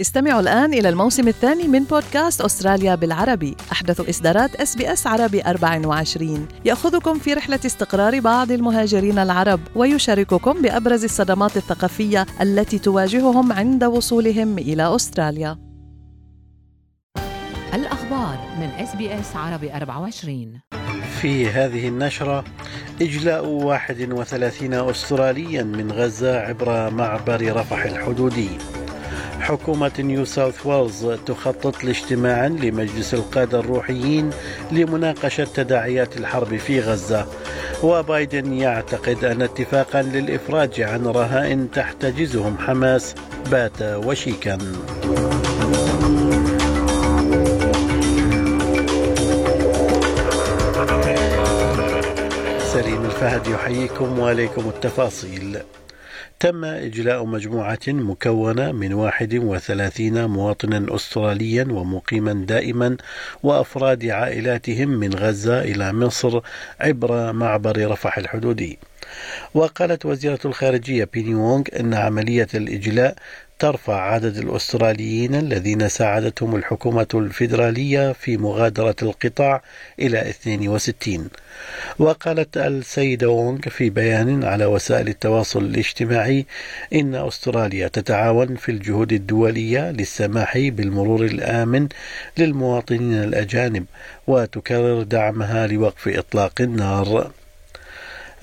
استمعوا الآن إلى الموسم الثاني من بودكاست أستراليا بالعربي. أحدث إصدارات SBS عربي 24 يأخذكم في رحلة استقرار بعض المهاجرين العرب ويشارككم بأبرز الصدمات الثقافية التي تواجههم عند وصولهم إلى أستراليا. الأخبار من SBS عربي 24 في هذه النشرة إجلاء 31 أستراليا من غزة عبر معبر رفح الحدودي. حكومة نيو ساوث ويلز تخطط لاجتماع لمجلس القادة الروحيين لمناقشة تداعيات الحرب في غزة. وبايدن يعتقد أن اتفاقا للإفراج عن رهائن تحتجزهم حماس بات وشيكا. سليم الفهد يحييكم وعليكم التفاصيل. تم إجلاء مجموعة مكونة من 31 مواطنا أستراليا ومقيما دائما وأفراد عائلاتهم من غزة إلى مصر عبر معبر رفح الحدودي. وقالت وزيرة الخارجية بيني وونغ أن عملية الإجلاء ترفع عدد الأستراليين الذين ساعدتهم الحكومة الفيدرالية في مغادرة القطاع إلى 62 وقالت السيدة وونغ في بيان على وسائل التواصل الاجتماعي إن أستراليا تتعاون في الجهود الدولية للسماح بالمرور الآمن للمواطنين الأجانب وتكرر دعمها لوقف إطلاق النار.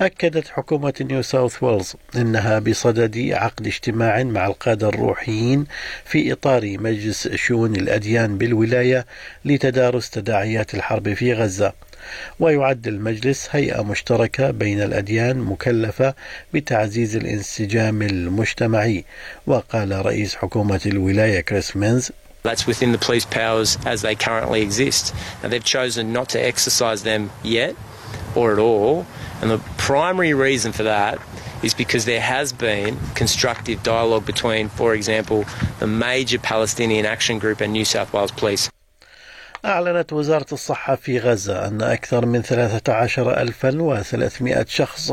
أكدت حكومة نيو ساوث ويلز أنها بصدد عقد اجتماع مع القادة الروحيين في إطار مجلس شؤون الأديان بالولاية لتدارس تداعيات الحرب في غزة. ويعد المجلس هيئة مشتركة بين الأديان مكلفة بتعزيز الانسجام المجتمعي. وقال رئيس حكومة الولاية كريس مينز That's within the police powers as they currently exist. Now, they've chosen not to exercise them yet or at all. And the primary reason for that is because there has been constructive dialogue between, for example, the major Palestinian Action Group and New South Wales Police. أعلنت وزارة الصحة في غزة أن أكثر من 13300 شخص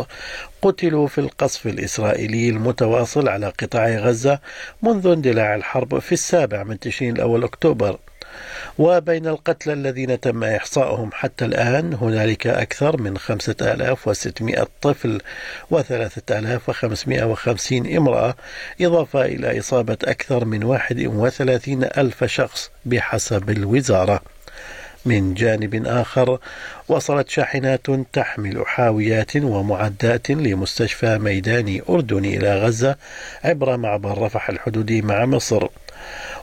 قتلوا في القصف الإسرائيلي المتواصل على قطاع غزة منذ اندلاع الحرب في السابع من تشرين الأول أكتوبر. وبين القتلى الذين تم إحصاؤهم حتى الآن هنالك أكثر من 5600 طفل و3550 امرأة إضافة إلى إصابة أكثر من 31 ألف شخص بحسب الوزارة. من جانب آخر وصلت شاحنات تحمل حاويات ومعدات لمستشفى ميداني أردني إلى غزة عبر معبر رفح الحدودي مع مصر.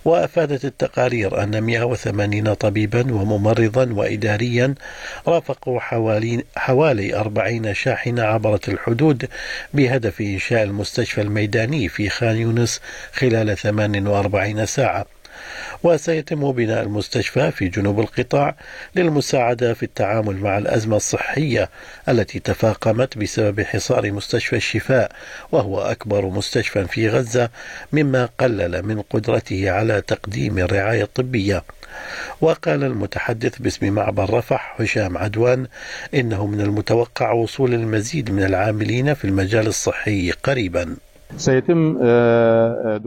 وأفادت التقارير أن 180 طبيبا وممرضا وإداريا رافقوا حوالي, حوالي 40 شاحنة عبرت الحدود بهدف إنشاء المستشفى الميداني في خان يونس خلال 48 ساعة. وسيتم بناء المستشفى في جنوب القطاع للمساعدة في التعامل مع الأزمة الصحية التي تفاقمت بسبب حصار مستشفى الشفاء وهو أكبر مستشفى في غزة مما قلل من قدرته على تقديم الرعاية الطبية. وقال المتحدث باسم معبر رفح هشام عدوان إنه من المتوقع وصول المزيد من العاملين في المجال الصحي قريباً. There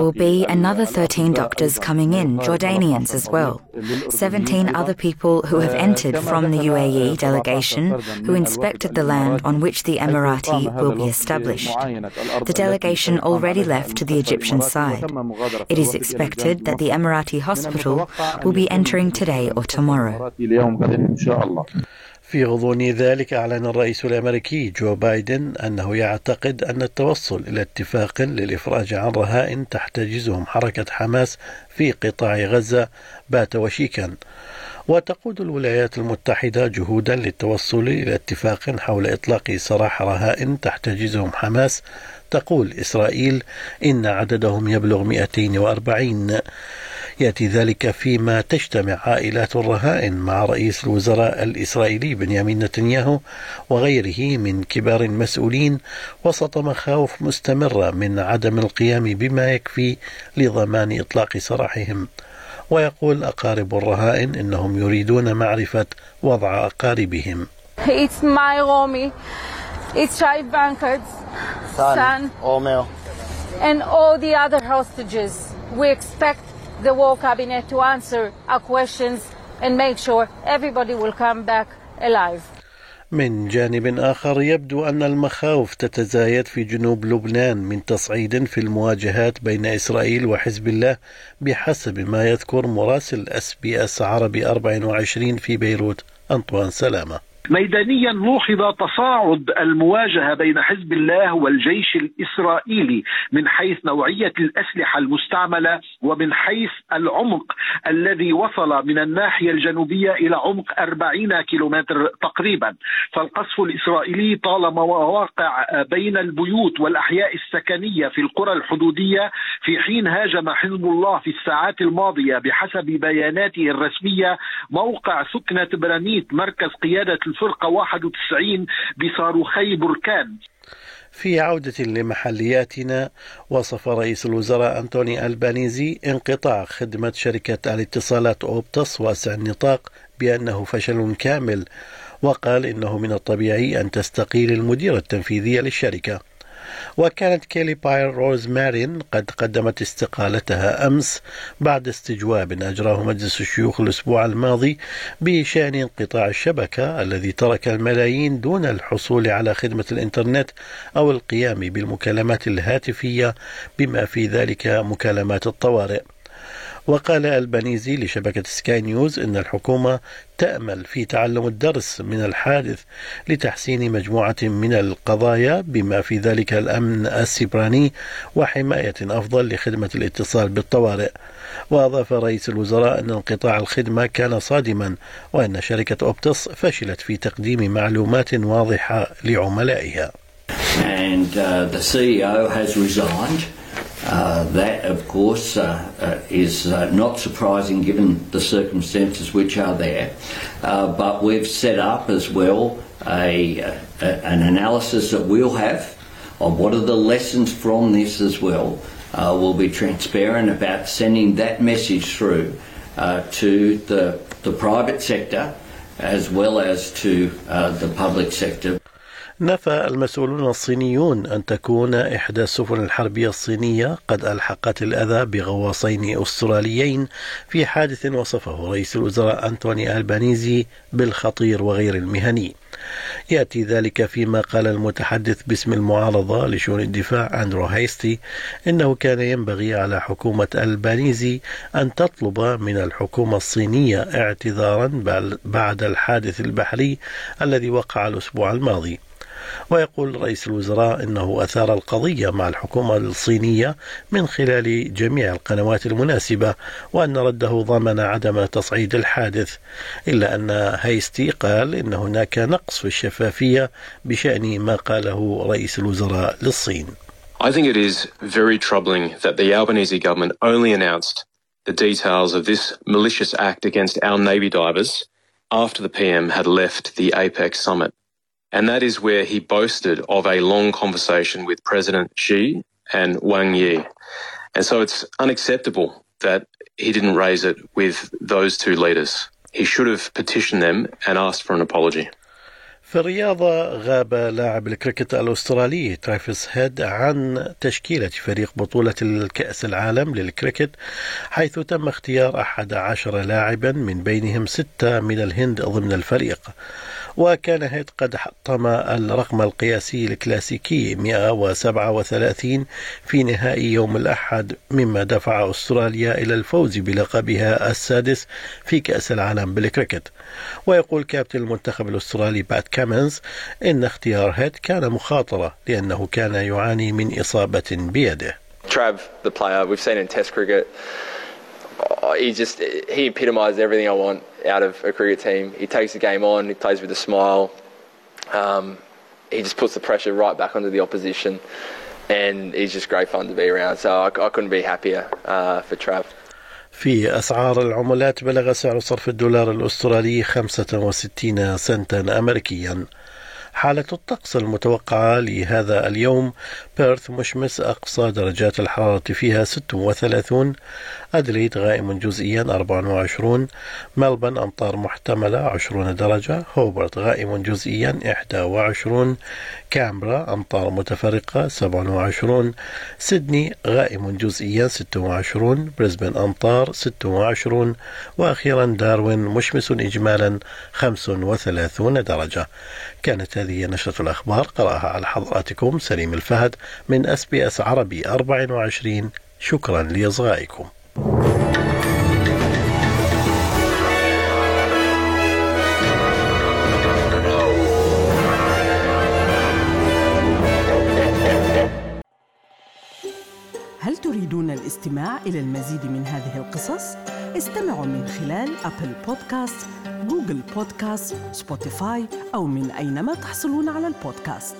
will be another 13 doctors coming in, Jordanians as well. 17 other people who have entered from the UAE delegation who inspected the land on which the Emirati will be established. The delegation already left to the Egyptian side. It is expected that the Emirati hospital will be entering today or tomorrow. في غضون ذلك أعلن الرئيس الأمريكي جو بايدن أنه يعتقد أن التوصل إلى اتفاق للإفراج عن رهائن تحتجزهم حركة حماس في قطاع غزة بات وشيكا. وتقود الولايات المتحدة جهودا للتوصل إلى اتفاق حول إطلاق سراح رهائن تحتجزهم حماس. تقول إسرائيل إن عددهم يبلغ 240 يأتي ذلك فيما تجتمع عائلات الرهائن مع رئيس الوزراء الإسرائيلي بنيامين نتنياهو وغيره من كبار المسؤولين وسط مخاوف مستمرة من عدم القيام بما يكفي لضمان إطلاق سراحهم ويقول أقارب الرهائن إنهم يريدون معرفة وضع أقاربهم It's my Romi. It's Shai Wenkert's son, Omer. And all the other hostages. we expect the war cabinet to answer our questions and make sure everybody will come back alive. من جانب آخر يبدو أن المخاوف تتزايد في جنوب لبنان من تصعيد في المواجهات بين إسرائيل وحزب الله بحسب ما يذكر مراسل SBS عربي 24 في بيروت أنطوان سلامة ميدانيا لوحظ تصاعد المواجهة بين حزب الله والجيش الإسرائيلي من حيث نوعية الأسلحة المستعملة ومن حيث العمق الذي وصل من الناحية الجنوبية إلى عمق 40 كيلومتر تقريبا. فالقصف الإسرائيلي طال مواقع بين البيوت والأحياء السكنية في القرى الحدودية في حين هاجم حزب الله في الساعات الماضية بحسب بياناته الرسمية موقع سكنه برانيت مركز قيادة الفرقة 91 بصاروخي بركان. في عودة لمحلياتنا وصف رئيس الوزراء أنتوني ألبانيزي انقطاع خدمة شركة الاتصالات أوبتس واسع النطاق بأنه فشل كامل وقال إنه من الطبيعي أن تستقيل المديرة التنفيذية للشركة. وكانت كيلي باير روز مارين قد قدمت استقالتها أمس بعد استجواب أجراه مجلس الشيوخ الأسبوع الماضي بشأن انقطاع الشبكة الذي ترك الملايين دون الحصول على خدمة الإنترنت أو القيام بالمكالمات الهاتفية بما في ذلك مكالمات الطوارئ. وقال البنيزي لشبكة سكاي نيوز إن الحكومة تأمل في تعلم الدرس من الحادث لتحسين مجموعة من القضايا بما في ذلك الأمن السيبراني وحماية أفضل لخدمة الاتصال بالطوارئ وأضاف رئيس الوزراء أن انقطاع الخدمة كان صادما وأن شركة أوبتس فشلت في تقديم معلومات واضحة لعملائها. And uh, the CEO has resigned. Uh, that, of course, uh, uh, is uh, not surprising given the circumstances which are there. But we've set up as well a, a, an analysis that we'll have of what are the lessons from this as well. We'll be transparent about sending that message through to the, the private sector as well as to the public sector. نفى المسؤولون الصينيون أن تكون إحدى السفن الحربية الصينية قد ألحقت الأذى بغواصين أستراليين في حادث وصفه رئيس الوزراء أنتوني ألبانيزي بالخطير وغير المهني. يأتي ذلك فيما قال المتحدث باسم المعارضة لشؤون الدفاع أندرو هايستي إنه كان ينبغي على حكومة ألبانيزي أن تطلب من الحكومة الصينية اعتذارا بعد الحادث البحري الذي وقع الأسبوع الماضي. ويقول رئيس الوزراء إنه أثار القضية مع الحكومة الصينية من خلال جميع القنوات المناسبة وأن رده ضمن عدم تصعيد الحادث إلا أن هايستي قال إن هناك نقص في الشفافية بشأن ما قاله رئيس الوزراء للصين. I think it is very troubling that the Albanese government only announced the details of this malicious act against our Navy divers after the PM had left the APEC summit. And that is where he boasted of a long conversation with President Xi and Wang Yi. And so it's unacceptable that he didn't raise it with those two leaders. He should have petitioned them and asked for an apology. في الرياضة غاب لاعب الكريكت الأسترالي ترافيس هيد عن تشكيلة فريق بطولة الكأس العالم للكريكت حيث تم اختيار أحد عشر لاعبا من بينهم ستة من الهند ضمن الفريق وكان هيد قد حطم الرقم القياسي الكلاسيكي 137 في نهائي يوم الأحد مما دفع أستراليا إلى الفوز بلقبها السادس في كأس العالم بالكريكت. ويقول كابتن المنتخب الأسترالي بات كامنز إن اختيار هيد كان مخاطرة لأنه كان يعاني من إصابة بيده. Trav, the player, we've seen in Test cricket, he just he epitomised everything I want. out of a cricket team. He takes the game on, he plays with a smile. Um, he just puts the pressure right back onto the opposition, and he's just great fun to be around. So I, I couldn't be happier uh, for Trav. في أسعار العملات بلغ سعر صرف الدولار الأسترالي 65 سنتا أمريكيا حالة الطقس المتوقعة لهذا اليوم بيرث مشمس أقصى درجات الحرارة فيها 36 أدليد غائم جزئيا 24 ملبن أمطار محتملة 20 درجة هوبرت غائم جزئيا 21 كامبرا أمطار متفرقة 27 سيدني غائم جزئيا 26 بريسبن أمطار 26 وأخيرا داروين مشمس إجمالا 35 درجة. كانت هذه نشرة الأخبار قرأها على حضراتكم سليم الفهد. من أس بي أس عربي 24 شكرا لإصغائكم. هل تريدون الاستماع إلى المزيد من هذه القصص؟ استمعوا من خلال Apple Podcast، Google Podcast، Spotify أو من أينما تحصلون على البودكاست.